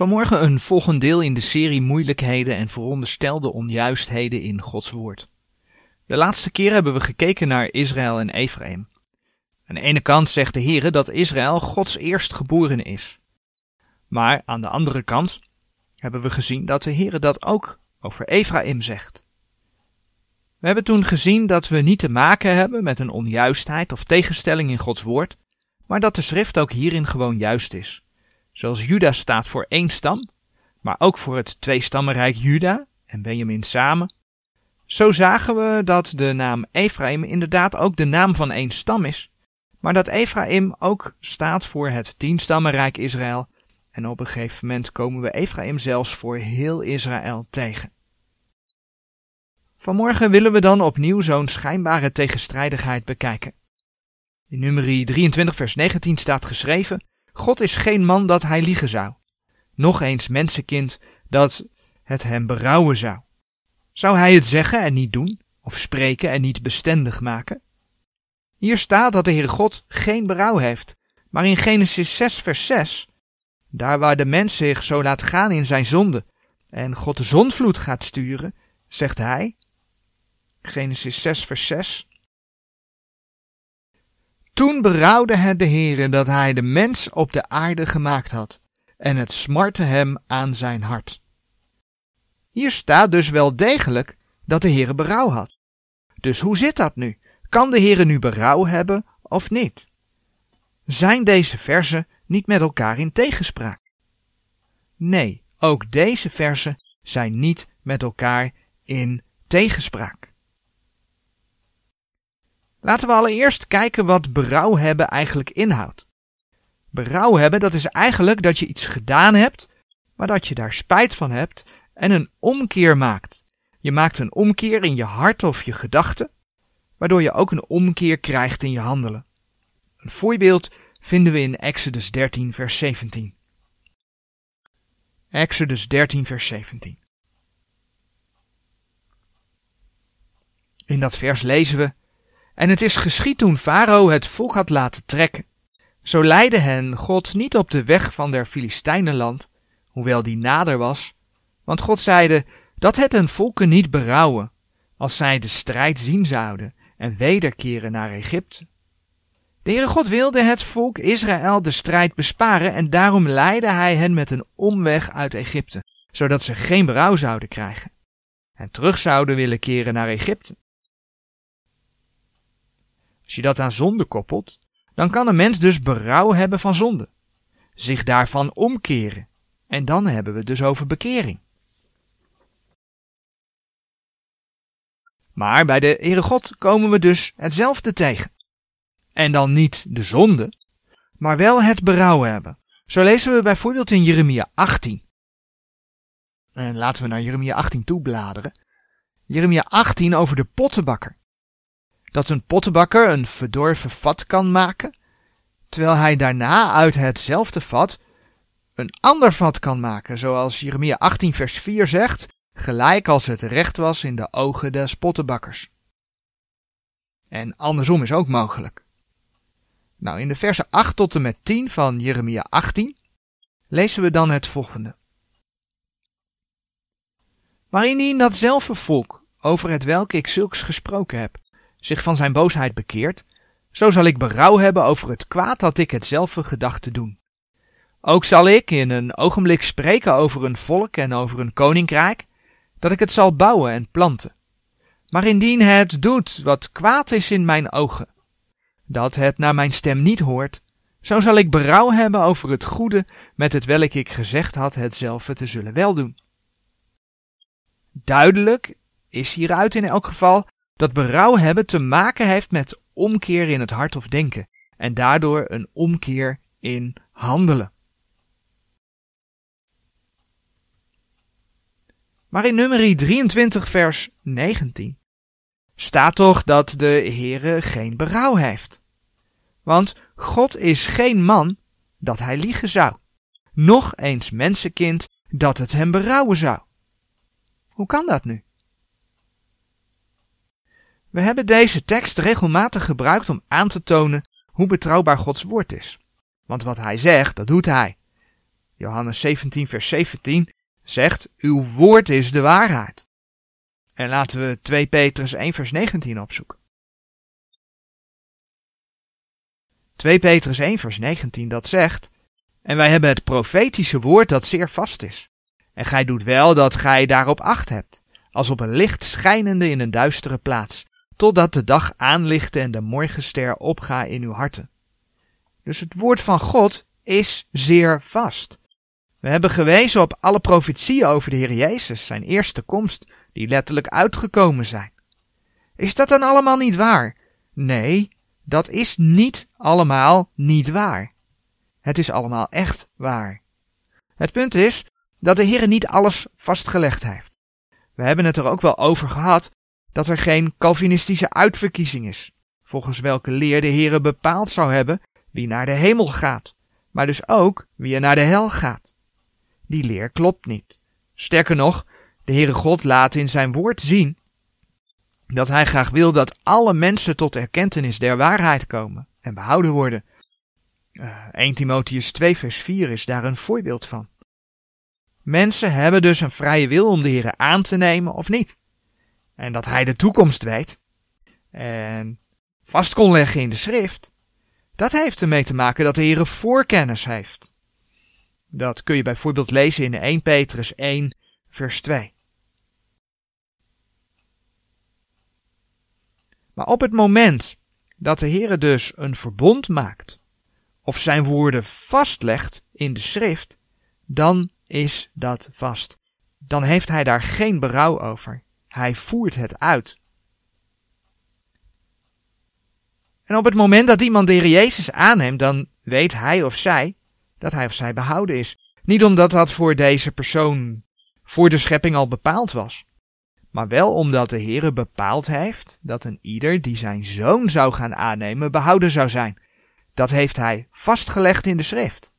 Vanmorgen een volgend deel in de serie Moeilijkheden en veronderstelde onjuistheden in Gods Woord. De laatste keer hebben we gekeken naar Israël en Ephraim. Aan de ene kant zegt de Heer dat Israël Gods eerstgeborene is. Maar aan de andere kant hebben we gezien dat de Heer dat ook over Ephraim zegt. We hebben toen gezien dat we niet te maken hebben met een onjuistheid of tegenstelling in Gods Woord, maar dat de schrift ook hierin gewoon juist is. Zoals Juda staat voor één stam, maar ook voor het tweestammenrijk Juda en Benjamin samen. Zo zagen we dat de naam Ephraim inderdaad ook de naam van één stam is, maar dat Ephraim ook staat voor het tienstammenrijk Israël en op een gegeven moment komen we Ephraim zelfs voor heel Israël tegen. Vanmorgen willen we dan opnieuw zo'n schijnbare tegenstrijdigheid bekijken. In nummer 23 vers 19 staat geschreven God is geen man dat hij liegen zou. Nog eens mensenkind dat het hem berouwen zou. Zou hij het zeggen en niet doen, of spreken en niet bestendig maken? Hier staat dat de Heere God geen berouw heeft, maar in Genesis 6 vers 6, daar waar de mens zich zo laat gaan in zijn zonde en God de zonvloed gaat sturen, zegt hij, Genesis 6 vers 6, toen berouwde het de Heere dat hij de mens op de aarde gemaakt had, en het smartte hem aan zijn hart. Hier staat dus wel degelijk dat de Heere berouw had. Dus hoe zit dat nu? Kan de Heere nu berouw hebben of niet? Zijn deze versen niet met elkaar in tegenspraak? Nee, ook deze versen zijn niet met elkaar in tegenspraak. Laten we allereerst kijken wat berouw hebben eigenlijk inhoudt. Berouw hebben, dat is eigenlijk dat je iets gedaan hebt, maar dat je daar spijt van hebt en een omkeer maakt. Je maakt een omkeer in je hart of je gedachten, waardoor je ook een omkeer krijgt in je handelen. Een voorbeeld vinden we in Exodus 13, vers 17. Exodus 13, vers 17. In dat vers lezen we: en het is geschied toen Farao het volk had laten trekken. Zo leidde hen God niet op de weg van der Filistijnenland, hoewel die nader was, want God zeide dat het een volken niet berouwen, als zij de strijd zien zouden en wederkeren naar Egypte. De Heere God wilde het volk Israël de strijd besparen en daarom leidde hij hen met een omweg uit Egypte, zodat ze geen berouw zouden krijgen en terug zouden willen keren naar Egypte. Als je dat aan zonde koppelt, dan kan een mens dus berouw hebben van zonde, zich daarvan omkeren. En dan hebben we het dus over bekering. Maar bij de Heere God komen we dus hetzelfde tegen. En dan niet de zonde, maar wel het berouw hebben. Zo lezen we bijvoorbeeld in Jeremia 18. En laten we naar Jeremia 18 toe bladeren. Jeremia 18 over de pottenbakker dat een pottenbakker een verdorven vat kan maken, terwijl hij daarna uit hetzelfde vat een ander vat kan maken, zoals Jeremia 18 vers 4 zegt, gelijk als het recht was in de ogen des pottenbakkers. En andersom is ook mogelijk. Nou, in de versen 8 tot en met 10 van Jeremia 18 lezen we dan het volgende. Maar indien datzelfde volk, over het welke ik zulks gesproken heb, zich van zijn boosheid bekeert, zo zal ik berouw hebben over het kwaad dat ik hetzelfde gedacht te doen. Ook zal ik in een ogenblik spreken over een volk en over een koninkrijk, dat ik het zal bouwen en planten. Maar indien het doet wat kwaad is in mijn ogen, dat het naar mijn stem niet hoort, zo zal ik berouw hebben over het goede met het welk ik gezegd had hetzelfde te zullen weldoen. Duidelijk is hieruit in elk geval dat berouw hebben te maken heeft met omkeer in het hart of denken en daardoor een omkeer in handelen. Maar in nummer 23 vers 19 staat toch dat de Heere geen berouw heeft. Want God is geen man dat hij liegen zou, nog eens mensenkind dat het hem berouwen zou. Hoe kan dat nu? We hebben deze tekst regelmatig gebruikt om aan te tonen hoe betrouwbaar Gods woord is. Want wat hij zegt, dat doet hij. Johannes 17, vers 17 zegt: Uw woord is de waarheid. En laten we 2 Petrus 1, vers 19 opzoeken. 2 Petrus 1, vers 19 dat zegt: En wij hebben het profetische woord dat zeer vast is. En gij doet wel dat gij daarop acht hebt, als op een licht schijnende in een duistere plaats, totdat de dag aanlichte en de morgenster opga in uw harten. Dus het woord van God is zeer vast. We hebben gewezen op alle profetieën over de Heer Jezus, zijn eerste komst, die letterlijk uitgekomen zijn. Is dat dan allemaal niet waar? Nee, dat is niet allemaal niet waar. Het is allemaal echt waar. Het punt is dat de Heer niet alles vastgelegd heeft. We hebben het er ook wel over gehad dat er geen Calvinistische uitverkiezing is, volgens welke leer de Heer bepaald zou hebben wie naar de hemel gaat, maar dus ook wie er naar de hel gaat. Die leer klopt niet. Sterker nog, de Heere God laat in zijn woord zien dat hij graag wil dat alle mensen tot erkentenis der waarheid komen en behouden worden. Uh, eh, 1 Timotheus 2 vers 4 is daar een voorbeeld van. Mensen hebben dus een vrije wil om de Heer aan te nemen of niet. En dat hij de toekomst weet en vast kon leggen in de schrift, dat heeft ermee te maken dat de Heer voorkennis heeft. Dat kun je bijvoorbeeld lezen in 1 Petrus 1 vers 2. Maar op het moment dat de Heer dus een verbond maakt, of zijn woorden vastlegt in de schrift, dan is dat vast. Dan heeft hij daar geen berouw over. Hij voert het uit. En op het moment dat iemand de Heer Jezus aanneemt, dan weet hij of zij dat hij of zij behouden is. Niet omdat dat voor deze persoon voor de schepping al bepaald was, maar wel omdat de Heere bepaald heeft dat een ieder die zijn zoon zou gaan aannemen behouden zou zijn. Dat heeft hij vastgelegd in de schrift.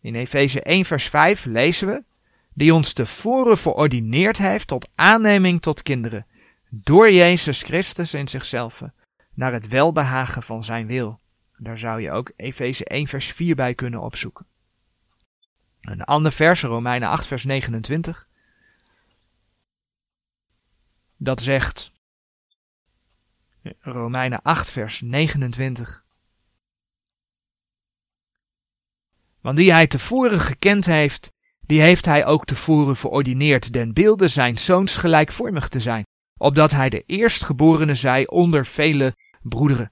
In Efeze 1 vers 5 lezen we, die ons tevoren verordineerd heeft tot aanneming tot kinderen, door Jezus Christus in zichzelf, naar het welbehagen van zijn wil. Daar zou je ook Efeze 1 vers 4 bij kunnen opzoeken. Een ander vers, Romeinen 8 vers 29. Dat zegt Romeinen 8 vers 29. Want die hij tevoren gekend heeft, die heeft hij ook tevoren verordineerd den beelden zijn zoons gelijkvormig te zijn, opdat hij de eerstgeborene zij onder vele broederen.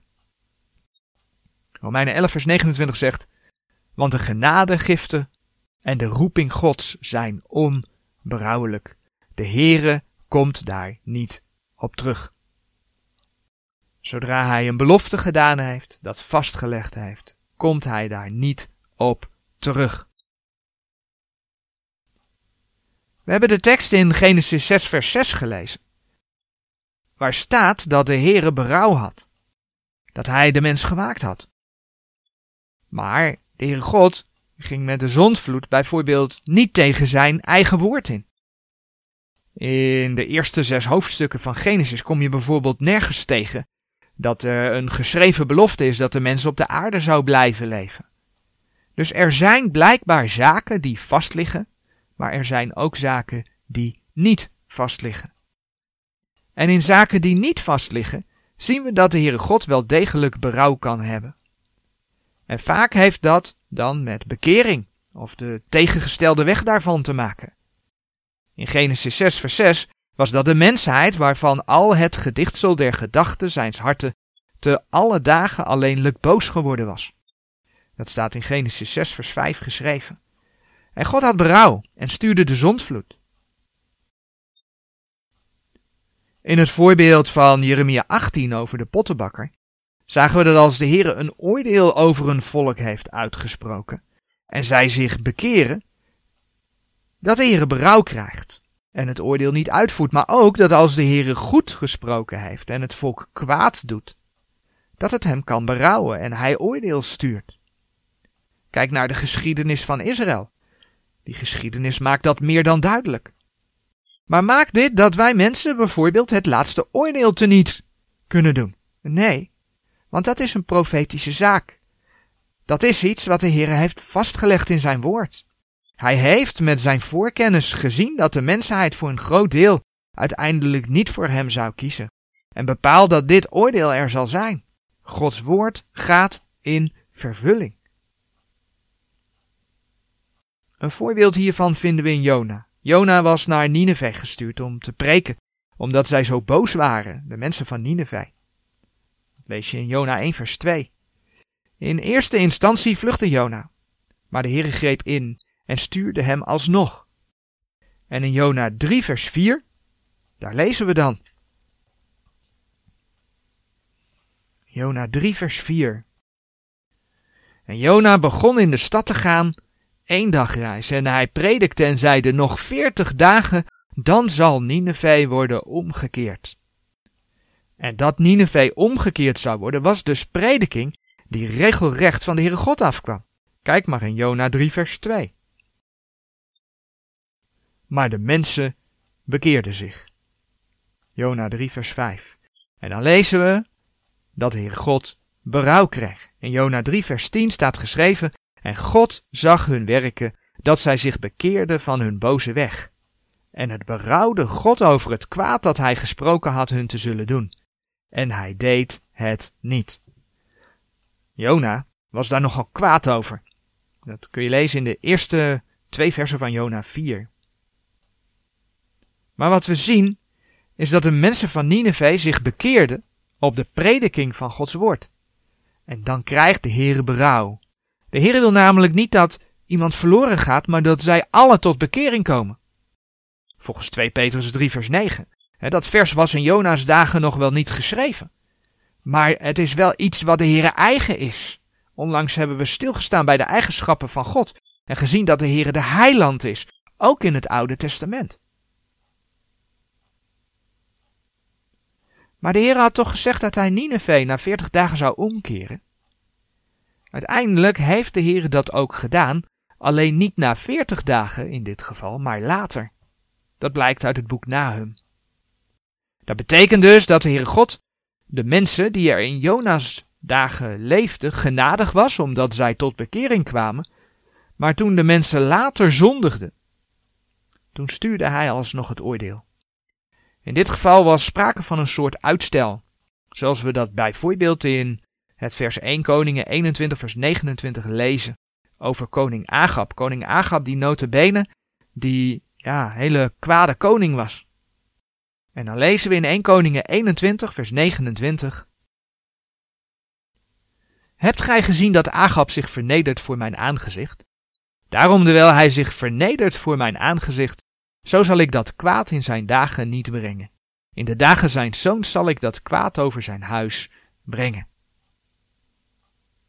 Romeinen 11 vers 29 zegt, want de genadegiften en de roeping Gods zijn onberouwelijk. De Heere komt daar niet op terug. Zodra hij een belofte gedaan heeft, dat vastgelegd heeft, komt hij daar niet op terug. We hebben de tekst in Genesis 6 vers 6 gelezen, waar staat dat de Heere berouw had, dat hij de mens gemaakt had. Maar de Heere God ging met de zondvloed bijvoorbeeld niet tegen zijn eigen woord in. In de eerste zes hoofdstukken van Genesis kom je bijvoorbeeld nergens tegen dat er een geschreven belofte is dat de mens op de aarde zou blijven leven. Dus er zijn blijkbaar zaken die vastliggen, maar er zijn ook zaken die niet vastliggen. En in zaken die niet vastliggen, zien we dat de Heere God wel degelijk berouw kan hebben. En vaak heeft dat dan met bekering of de tegengestelde weg daarvan te maken. In Genesis 6 vers 6 was dat de mensheid waarvan al het gedichtsel der gedachten zijns harten te alle dagen alleenlijk boos geworden was. Dat staat in Genesis 6 vers 5 geschreven. En God had berouw en stuurde de zondvloed. In het voorbeeld van Jeremia 18 over de pottenbakker zagen we dat als de Heer een oordeel over een volk heeft uitgesproken en zij zich bekeren, dat de Heer berouw krijgt en het oordeel niet uitvoert, maar ook dat als de Heer goed gesproken heeft en het volk kwaad doet, dat het hem kan berouwen en hij oordeel stuurt. Kijk naar de geschiedenis van Israël. Die geschiedenis maakt dat meer dan duidelijk. Maar maakt dit dat wij mensen bijvoorbeeld het laatste oordeel teniet kunnen doen? Nee, want dat is een profetische zaak. Dat is iets wat de Heer heeft vastgelegd in zijn woord. Hij heeft met zijn voorkennis gezien dat de mensheid voor een groot deel uiteindelijk niet voor hem zou kiezen. En bepaalt dat dit oordeel er zal zijn. Gods woord gaat in vervulling. Een voorbeeld hiervan vinden we in Jona. Jona was naar Nineveh gestuurd om te preken, omdat zij zo boos waren, de mensen van Nineveh. Lees je in Jona 1 vers 2. In eerste instantie vluchtte Jona, maar de Heere greep in en stuurde hem alsnog. En in Jona 3 vers 4, daar lezen we dan. Jona 3 vers 4. En Jona begon in de stad te gaan, één dagreis, en hij predikte en zeide nog veertig dagen, dan zal Nineveh worden omgekeerd. En dat Nineveh omgekeerd zou worden, was dus prediking die regelrecht van de Heere God afkwam. Kijk maar in Jona 3 vers 2. Maar de mensen bekeerden zich. Jona 3 vers 5. En dan lezen we dat de Heer God berouw kreeg. In Jona 3 vers 10 staat geschreven, en God zag hun werken, dat zij zich bekeerden van hun boze weg. En het berouwde God over het kwaad dat hij gesproken had hun te zullen doen. En hij deed het niet. Jona was daar nogal kwaad over. Dat kun je lezen in de eerste twee versen van Jona 4. Maar wat we zien is dat de mensen van Nineveh zich bekeerden op de prediking van Gods woord. En dan krijgt de Heere berouw. De Heere wil namelijk niet dat iemand verloren gaat, maar dat zij alle tot bekering komen. Volgens 2 Petrus 3 vers 9. Dat vers was in Jona's dagen nog wel niet geschreven. Maar het is wel iets wat de Heere eigen is. Onlangs hebben we stilgestaan bij de eigenschappen van God en gezien dat de Heere de heiland is, ook in het Oude Testament. Maar de Heer had toch gezegd dat hij Nineveh na veertig dagen zou omkeren? Uiteindelijk heeft de Heer dat ook gedaan, alleen niet na veertig dagen in dit geval, maar later. Dat blijkt uit het boek Nahum. Dat betekent dus dat de Heere God de mensen die er in Jona's dagen leefden genadig was, omdat zij tot bekering kwamen, maar toen de mensen later zondigden, toen stuurde hij alsnog het oordeel. In dit geval was sprake van een soort uitstel, zoals we dat bijvoorbeeld in het vers 1 Koningen 21 vers 29 lezen over koning Agab. Koning Agab die notabene die ja, hele kwade koning was. En dan lezen we in 1 Koningen 21 vers 29 Hebt gij gezien dat Agab zich vernedert voor mijn aangezicht? Daarom, terwijl hij zich vernedert voor mijn aangezicht, zo zal ik dat kwaad in zijn dagen niet brengen. In de dagen zijn zoons zal ik dat kwaad over zijn huis brengen.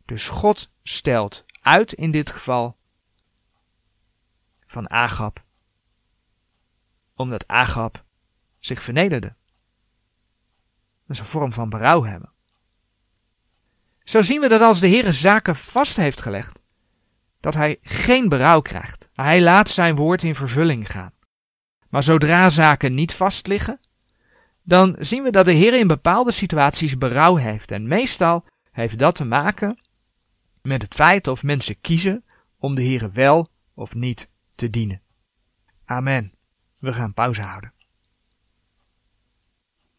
Dus God stelt uit in dit geval van Agab, omdat Agab zich vernederde. Dat is een vorm van berouw hebben. Zo zien we dat als de Heer zaken vast heeft gelegd, dat hij geen berouw krijgt. Hij laat zijn woord in vervulling gaan. Maar zodra zaken niet vast liggen, dan zien we dat de Heer in bepaalde situaties berouw heeft. En meestal heeft dat te maken met het feit of mensen kiezen om de Heer wel of niet te dienen. Amen. We gaan pauze houden.